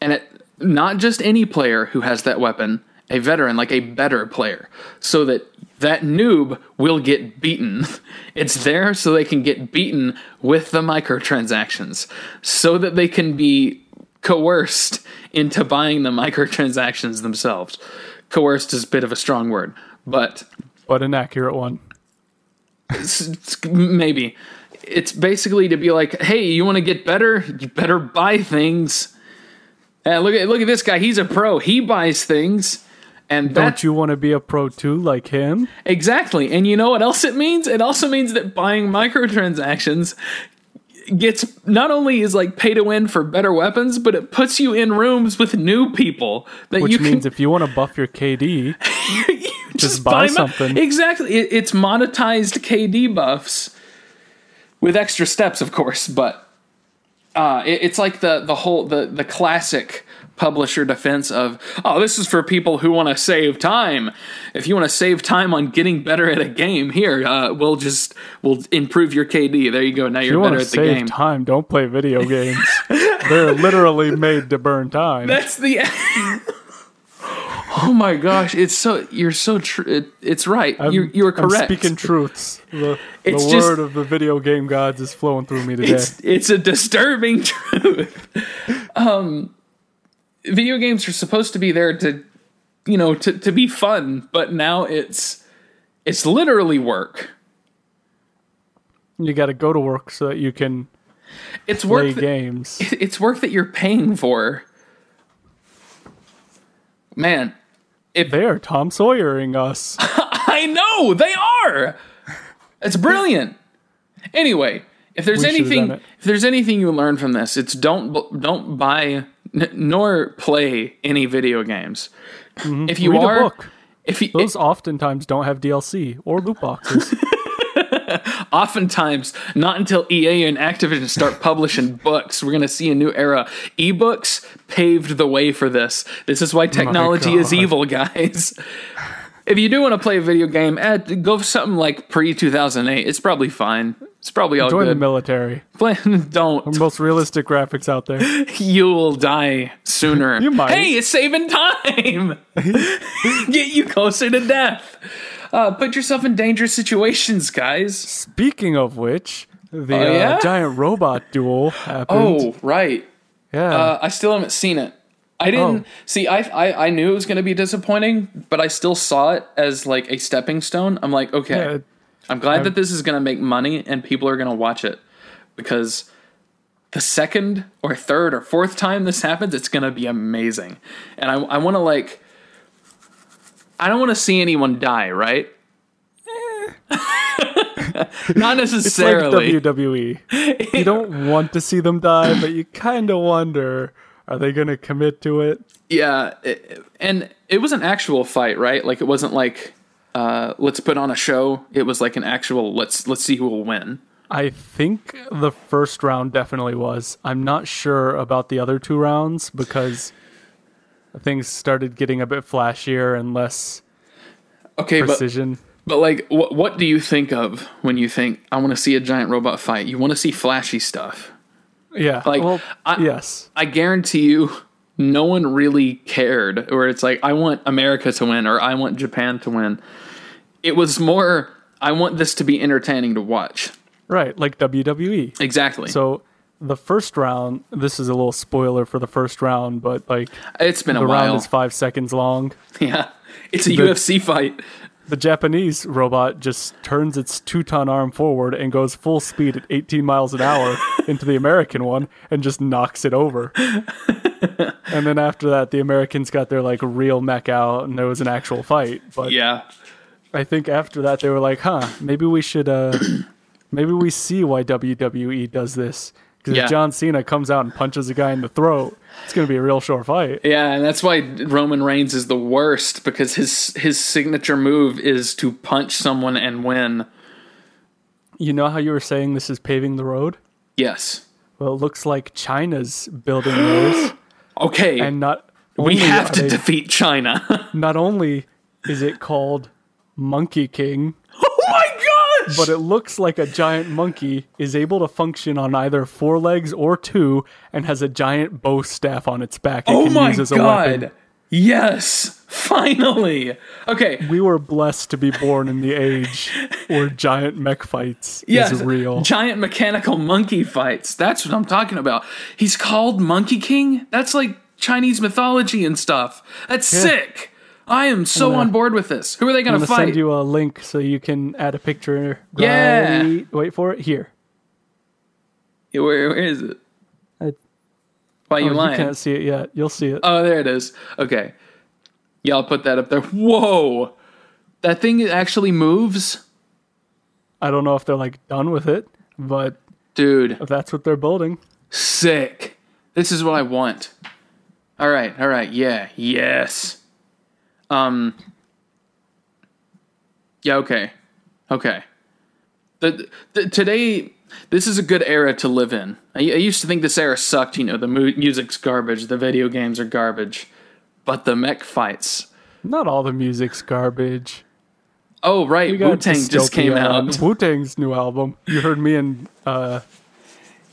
and it not just any player who has that weapon, a veteran, like a better player, so that that noob will get beaten. It's there so they can get beaten with the microtransactions, so that they can be coerced into buying the microtransactions themselves. Coerced is a bit of a strong word, but But an accurate one. maybe it's basically to be like, hey, you want to get better? You better buy things. And look at look at this guy. He's a pro. He buys things, and Don't you want to be a pro too, like him? exactly. And you know what else it means? It also means that buying microtransactions gets not only is like pay to win for better weapons, but it puts you in rooms with new people that Which you means can if you want to buff your KD, you just, buy mo- something. Exactly. It, it's monetized KD buffs with extra steps, of course, but uh, it, it's like the the whole the the classic publisher defense of oh this is for people who want to save time if you want to save time on getting better at a game here uh, we'll just we'll improve your kd there you go now if you're you want better to at the save game time, don't play video games. They're literally made to burn time. that's the oh my gosh it's so you're so true it, it's right I'm- you you were I'm correct speaking truths. The, It's the just- word of the video game gods is flowing through me today. it's it's a disturbing truth. Um, video games are supposed to be there to, you know, to to be fun, but now it's it's literally work. You got to go to work so that you can It's play work. That, games. it's work that you're paying for. Man, if They are Tom Sawyering us. I know they are. It's brilliant. Anyway, if there's We anything, if there's anything you learn from this, it's don't don't buy n- nor play any video games. If you Mm-hmm. Read are, if you Those oftentimes don't have DLC or loot boxes. Oftentimes, not until EA and Activision start publishing books, we're going to see a new era. Ebooks paved the way for this. This is why technology is evil, guys. If you do want to play a video game, eh, go for something like pre 2008. It's probably fine. It's probably all good. Join the military. Play, don't. Most realistic graphics out there. You will die sooner. You might. Hey, it's saving time. Get you closer to death. Uh, put yourself in dangerous situations, guys. Speaking of which, the Oh, yeah? uh, giant robot duel happened. Oh, right. yeah. Uh, I still haven't seen it. I didn't Oh. see. I, I I knew it was going to be disappointing, but I still saw it as like a stepping stone. I'm like, okay, Yeah, I'm glad that this is going to make money and people are going to watch it because the second or third or fourth time this happens, it's going to be amazing. And I I want to like, I don't want to see anyone die, right? Eh. Not it's like necessarily. WWE. You don't want to see them die, but you kind of wonder are they going to commit to it? Yeah, it, and it was an actual fight, right? Like it wasn't like uh, let's put on a show. It was like an actual let's let's see who will win. I think the first round definitely was. I'm not sure about the other two rounds because things started getting a bit flashier and less Okay, but precision. but like what what do you think of when you think I want to see a giant robot fight? You want to see flashy stuff. Yeah. like, well, I- yes. I guarantee you no one really cared or it's like I want America to win or I want Japan to win. It was more I want this to be entertaining to watch. Right, like WWE. Exactly. So the first round, this is a little spoiler for the first round, but like it's been a the round while. is five seconds long. yeah. It's a UFC fight. The Japanese robot just turns its two ton arm forward and goes full speed at 18 miles an hour into the American one and just knocks it over. and then after that, the Americans got their like real mech out and there was an actual fight. But Yeah. I think after that, they were like, huh, maybe we should, uh, maybe we see why WWE does this. Because Yeah. if John Cena comes out and punches a guy in the throat, it's going to be a real short fight. Yeah, and that's why Roman Reigns is the worst because his his signature move is to punch someone and win. You know how you were saying this is paving the road? Yes. Well, it looks like China's building theirs. Okay. and not we have to they- defeat China. not only is it called Monkey King! but it looks like a giant monkey is able to function on either four legs or two and has a giant bow staff on its back it oh can my use as a weapon. god! Yes, finally. Okay. We were blessed to be born in the age where giant mech fights Yes, is real. giant mechanical monkey fights. That's what I'm talking about. He's called Monkey King. That's like Chinese mythology and stuff. That's sick. I am so gonna- on board with this. Who are they I'm going gonna fight? send you a link so you can add a picture. Yeah. Right- Wait for it here. Yeah, where, where is it? I- Why are Oh, you you lying? can't see it yet. You'll see it. Oh, there it is. Okay. Yeah, I'll put that up there. Whoa. That thing actually moves? I don't know if they're like done with it, but Dude, if that's what they're building. sick. This is what I want. All right, all right. Yeah, yes. Um Yeah, okay. Okay. The, the today this is a good era to live in. I, I used to think this era sucked, you know, the mu- music's garbage, the video games are garbage, but the mech fights Not all the music's garbage. Oh right, Wu Tang just came out. Wu Tang's new album. You heard me and uh,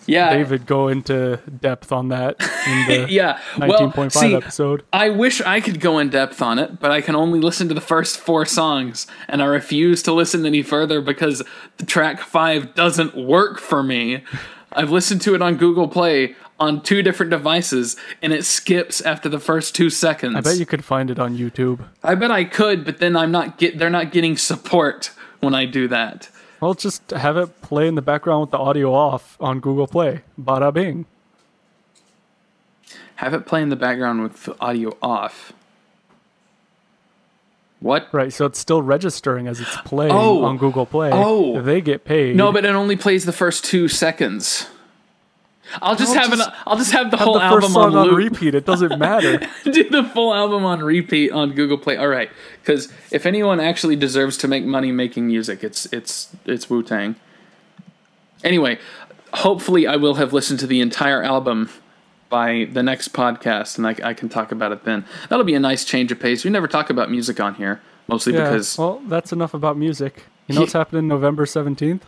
Yeah, David go into depth on that in the yeah. Well, 19.5 see, episode. I wish I could go in depth on it, but I can only listen to the first four songs, and I refuse to listen any further because the track five doesn't work for me. I've listened to it on Google Play on two different devices, and it skips after the first two seconds. I bet you could find it on YouTube. I bet I could, but then I'm not get. They're not getting support when I do that. Well, just have it play in the background with the audio off on Google Play. Bada bing. Have it play in the background with the audio off. What? Right, so it's still registering as it's playing Oh. on Google Play. Oh. They get paid. No, but it only plays the first two seconds. I'll just I'll have just an. I'll just have the Have whole the album on on repeat. It doesn't matter. do the full album on repeat on Google Play. All right, because if anyone actually deserves to make money making music, it's it's it's Wu Tang. Anyway, hopefully I will have listened to the entire album by the next podcast, and I, I can talk about it then. That'll be a nice change of pace. We never talk about music on here, mostly yeah. because well, that's enough about music. You know what's happening November seventeenth?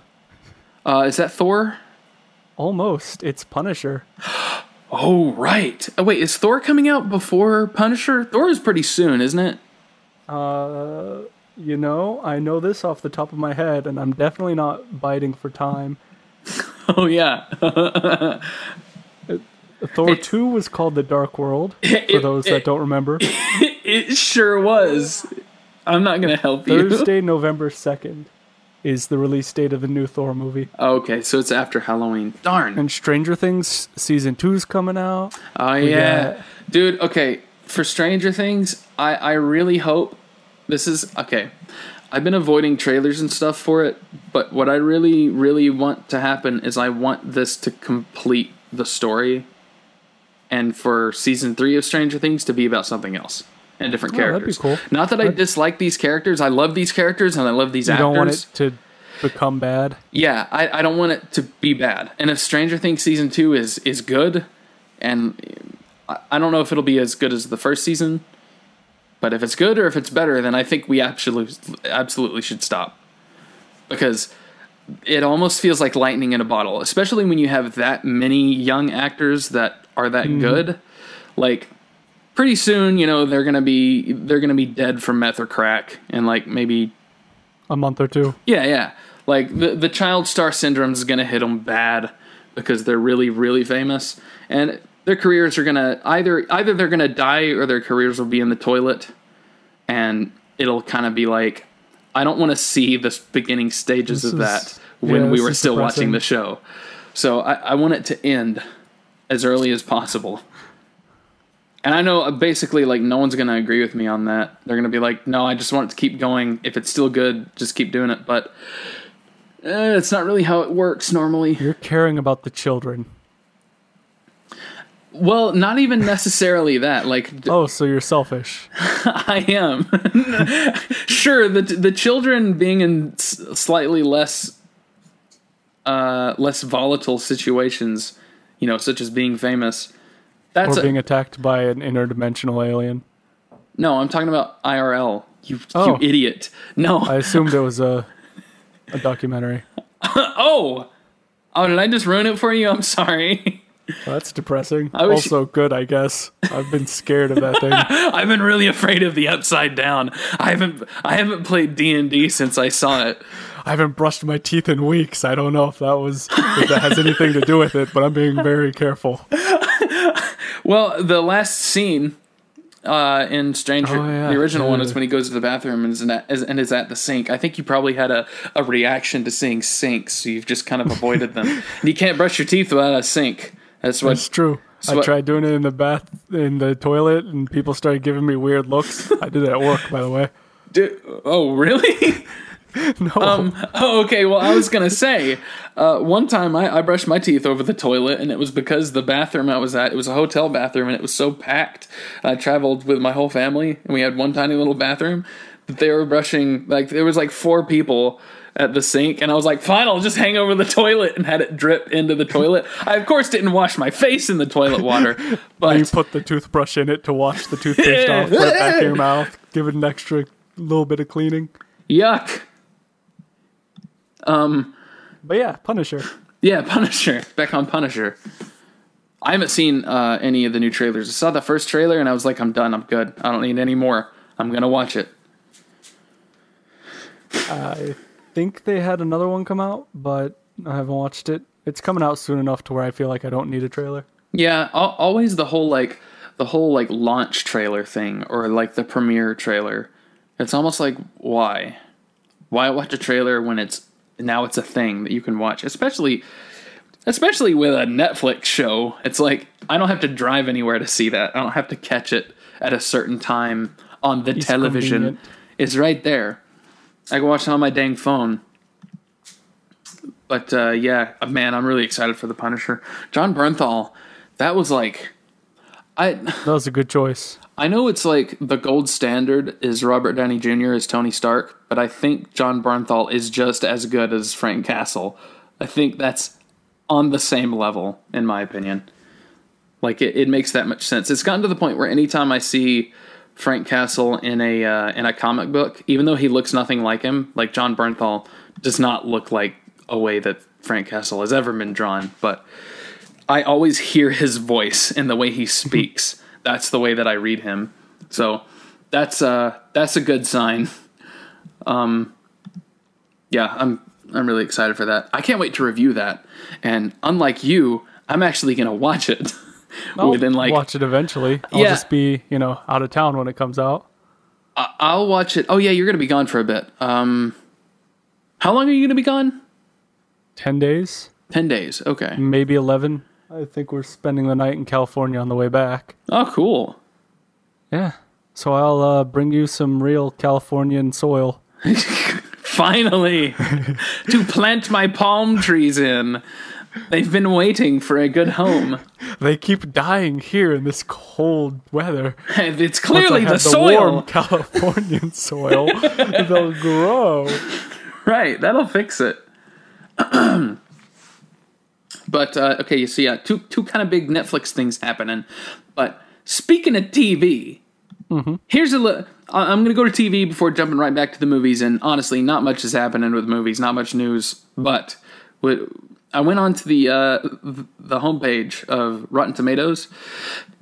uh, is that Thor? Almost. It's Punisher. Oh right. Oh wait, is Thor coming out before Punisher? Thor is pretty soon, isn't it? Uh, you know, I know this off the top of my head, and I'm definitely not biting for time. Oh yeah. Thor It- 2 was called The Dark World, for It- those it- that don't remember. it sure was. I'm not gonna help you. Thursday, November 2nd is the release date of the new Thor movie. Okay, so it's after Halloween. Darn. And Stranger Things season 2 is coming out. Oh yeah, got- dude. Okay, for Stranger Things, I I really hope this is okay. I've been avoiding trailers and stuff for it, but what I really really want to happen is I want this to complete the story, and for season three of Stranger Things to be about something else and different Oh, that'd be characters. cool. Not that I dislike these characters. I love these characters and I love these You actors. don't want it to become bad. Yeah, I, I don't want it to be bad. And if Stranger Things season two is is good, and I, I don't know if it'll be as good as the first season, but if it's good or if it's better, then I think we absolutely absolutely should stop because it almost feels like lightning in a bottle, especially when you have that many young actors that are that mm-hmm. good. Like pretty soon, you know, they're gonna be they're gonna be dead from meth or crack, and like maybe A month or two. yeah, yeah. Like the the child star syndrome is gonna hit them bad because they're really really famous, and their careers are gonna either either they're gonna die or their careers will be in the toilet, and it'll kind of be like, I don't want to see the beginning stages This of is- that when yeah, we were still depressing. watching the show. So I, I want it to end as early as possible. And I know uh, basically like no one's gonna agree with me on that. They're gonna be like, no, I just want it to keep going. If it's still good, just keep doing it. But eh, it's not really how it works normally. You're caring about the children. Well, not even necessarily that. Like Oh, so you're selfish. I am. sure, the the children being in slightly less uh less volatile situations, you know, such as being famous. That's or a- being attacked by an interdimensional alien. no. I'm talking about IRL. You Oh. you idiot. No. I assumed it was a a documentary. oh. Oh, did I just ruin it for you? I'm sorry. Well, that's depressing. I wish- also good, I guess. I've been scared of that thing. I've been really afraid of the upside down. I haven't I haven't played D&D since I saw it. I haven't brushed my teeth in weeks. I don't know if that was if that has anything to do with it, but I'm being very careful. Well, the last scene uh, in Stranger, Oh, yeah. the original one, is when he goes to the bathroom and is, at, is, and is at the sink. I think you probably had a, a reaction to seeing sinks, so you've just kind of avoided them. and you can't brush your teeth without a sink. That's what. It's true. I what- tried doing it in the bath in the toilet and people started giving me weird looks. I did it at work, by the way. Do, oh, really? No. Um, oh, okay. Well, I was gonna say, uh, one time I, I brushed my teeth over the toilet, and it was because the bathroom I was at it was a hotel bathroom, and it was so packed. I traveled with my whole family, and we had one tiny little bathroom that they were brushing. Like there was like four people at the sink, and I was like, "Fine, I'll just hang over the toilet," and had it drip into the toilet. I of course didn't wash my face in the toilet water, but you put the toothbrush in it to wash the toothpaste off, put it back in your mouth, give it an extra little bit of cleaning. yuck. But yeah, Punisher. Yeah, Punisher. Back on Punisher. I haven't seen uh, any of the new trailers. I saw the first trailer and I was like, I'm done. I'm good. I don't need any more. I'm gonna watch it. I think they had another one come out, but I haven't watched it. It's coming out soon enough to where I feel like I don't need a trailer. Yeah, always the whole like the whole like launch trailer thing or like the premiere trailer. It's almost like why, why watch a trailer when it's now it's a thing that you can watch, especially. Especially with a Netflix show, it's like I don't have to drive anywhere to see that. I don't have to catch it at a certain time on the television. convenient. It's right there. I can watch it on my dang phone. But uh, yeah, man, I'm really excited for the Punisher. Jon Bernthal, that was like, I That was a good choice. I know it's like the gold standard is Robert Downey Jr. as Tony Stark, but I think Jon Bernthal is just as good as Frank Castle. I think that's on the same level, in my opinion. Like it, it makes that much sense. It's gotten to the point where anytime I see Frank Castle in a uh, in a comic book, even though he looks nothing like him, like Jon Bernthal does not look like a way that Frank Castle has ever been drawn, but I always hear his voice in the way he speaks. that's the way that I read him. So that's uh that's a good sign. Um yeah, I'm I'm really excited for that. I can't wait to review that. And unlike you, I'm actually going to watch it I'll within like watch it eventually. I'll Yeah. just be, you know, out of town when it comes out. I- I'll watch it. Oh yeah, you're going to be gone for a bit. Um How long are you going to be gone? 10 days, 10 days. Okay. maybe 11. I think we're spending the night in California on the way back. Oh, cool. Yeah. So I'll uh, bring you some real Californian soil. Finally, to plant my palm trees in. They've been waiting for a good home. They keep dying here in this cold weather. And it's clearly have the soil. warm Californian soil. they'll grow. Right, that'll fix it. but uh, okay, you see, yeah, two two kind of big Netflix things happening. But speaking of TV, here's a. I- I'm going to go to TV before jumping right back to the movies. And honestly, not much is happening with movies, not much news. But I went on to the uh, the homepage of Rotten Tomatoes,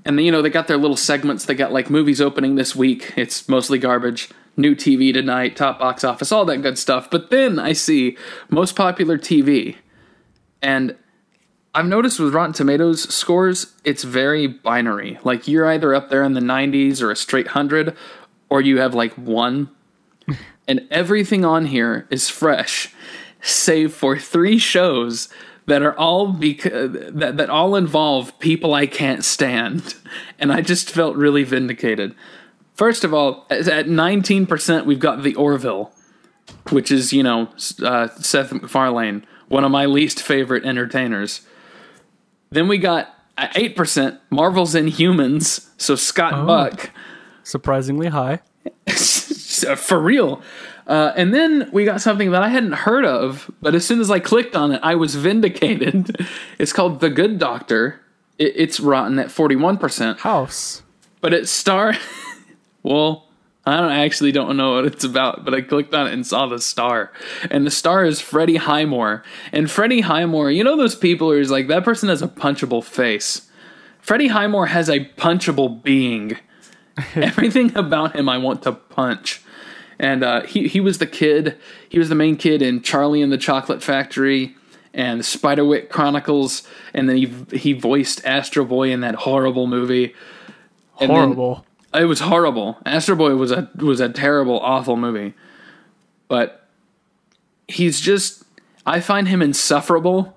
and you know they got their little segments. They got like movies opening this week. It's mostly garbage. New TV tonight, top box office, all that good stuff. But then I see most popular TV, and I've noticed with Rotten Tomatoes scores, it's very binary. Like you're either up there in the 90s or a straight 100, or you have like one. and everything on here is fresh, save for three shows that are all bec- that that all involve people I can't stand, and I just felt really vindicated. First of all, at at 19%, we've got The Orville, which is, you know, uh, Seth MacFarlane, one of my least favorite entertainers. Then we got 8% Marvel's Inhumans, so Scott Buck. Surprisingly high. For real. Uh, and then we got something that I hadn't heard of, but as soon as I clicked on it, I was vindicated. It's called The Good Doctor. It, it's rotten at 41%, House. but it star. well, I don't I actually don't know what it's about, but I clicked on it and saw the star. And the star is Freddie Highmore. And Freddie Highmore, you know those people who's like, that person has a punchable face. Freddie Highmore has a punchable being. Everything about him I want to punch. And uh, he, he was the kid, he was the main kid in Charlie and the Chocolate Factory and Spiderwick Chronicles. And then he, he voiced Astro Boy in that horrible movie. And Horrible. It was horrible. Astro Boy was a was a terrible, awful movie. But he's just I find him insufferable,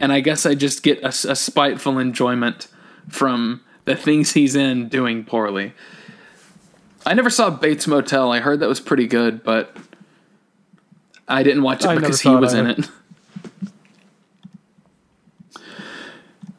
and I guess I just get a spiteful enjoyment from the things he's in doing poorly. I never saw Bates Motel. I heard that was pretty good, but I didn't watch it I because he it was in it.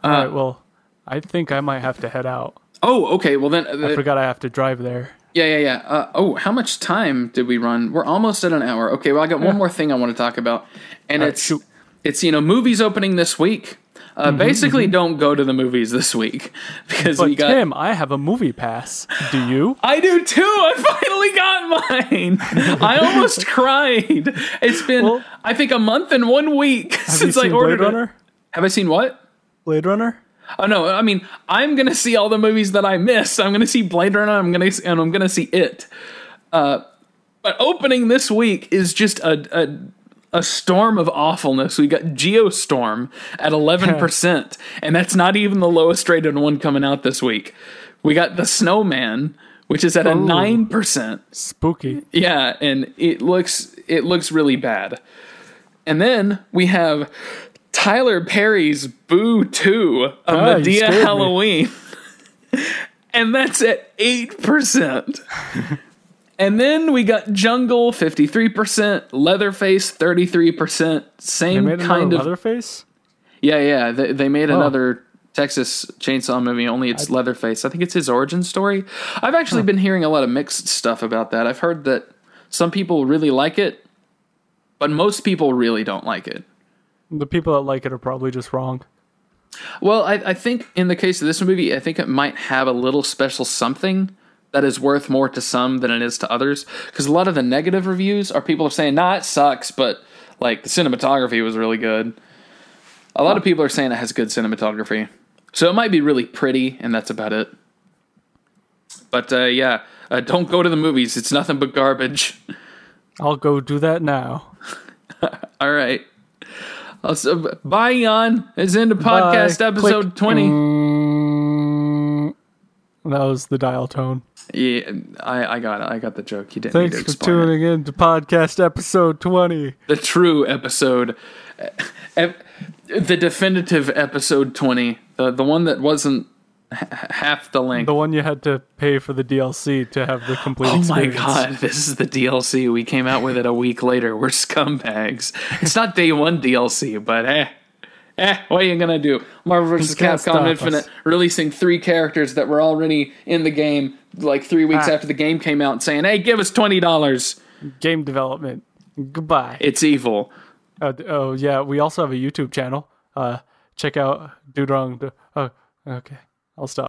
All right, well, I think I might have to head out. Oh, okay. Well then, I forgot I have to drive there. Yeah, yeah, yeah. Uh, oh, how much time did we run? We're almost at an hour. Okay, well, I got one more thing I want to talk about, and it's shoot. it's you know movies opening this week. Uh, basically, don't go to the movies this week because But we got. Tim, I have a movie pass. Do you? I do too. I finally got mine. I almost cried. It's been Well- I think a month and one week since I ordered Blade it. Runner? Have I seen what? Blade Runner? Oh no, I mean I'm gonna see all the movies that I missed. I'm gonna see Blade Runner. I'm gonna and I'm gonna see it. Uh, but opening this week is just a a, a storm of awfulness. We got Geostorm at 11 percent, and that's not even the lowest rated one coming out this week. We got The Snowman, which is at a nine percent. Spooky. Yeah, and it looks it looks really bad. And then we have Tyler Perry's Boo 2 of Ah, you Madea. Halloween. and that's at 8%. And then we got Jungle 53%, Leatherface 33%, They same kind of Leatherface. Yeah, yeah. They, they made another Texas Chainsaw movie, only it's Leatherface. I think it's his origin story. I've actually been hearing a lot of mixed stuff about that. I've heard that some people really like it, but most people really don't like it. The people that like it are probably just wrong. Well, I, I think in the case of this movie, I think it might have a little special something that is worth more to some than it is to others. Because a lot of the negative reviews are people are saying, nah, it sucks, but like the cinematography was really good. A lot of people are saying it has good cinematography. So it might be really pretty, and that's about it. But uh, yeah, uh, don't go to the movies. It's nothing but garbage. I'll go do that now. All right. Uh, also, bye, Jan. It's into podcast Bye. episode Click. 20. Mm, that was the dial tone. Yeah, I, I got it. I got the joke. You didn't Thanks need to for explain it. tuning in to podcast episode 20. The true episode, eh, eh, the definitive episode twenty, the the one that wasn't h- half the length. The one you had to pay for the DLC to have the complete Oh my god, this is the DLC. We came out with it a week later. We're scumbags. It's not day one DLC, but eh. Eh, what are you gonna do? Marvel vs. Capcom Infinite us. releasing three characters that were already in the game like three weeks Ah. after the game came out and saying, Hey, give us twenty dollars. Game development. Goodbye. It's evil. Uh, oh, yeah. We also have a YouTube channel. Uh, check out Dude Wrong. Oh, okay. I'll stop.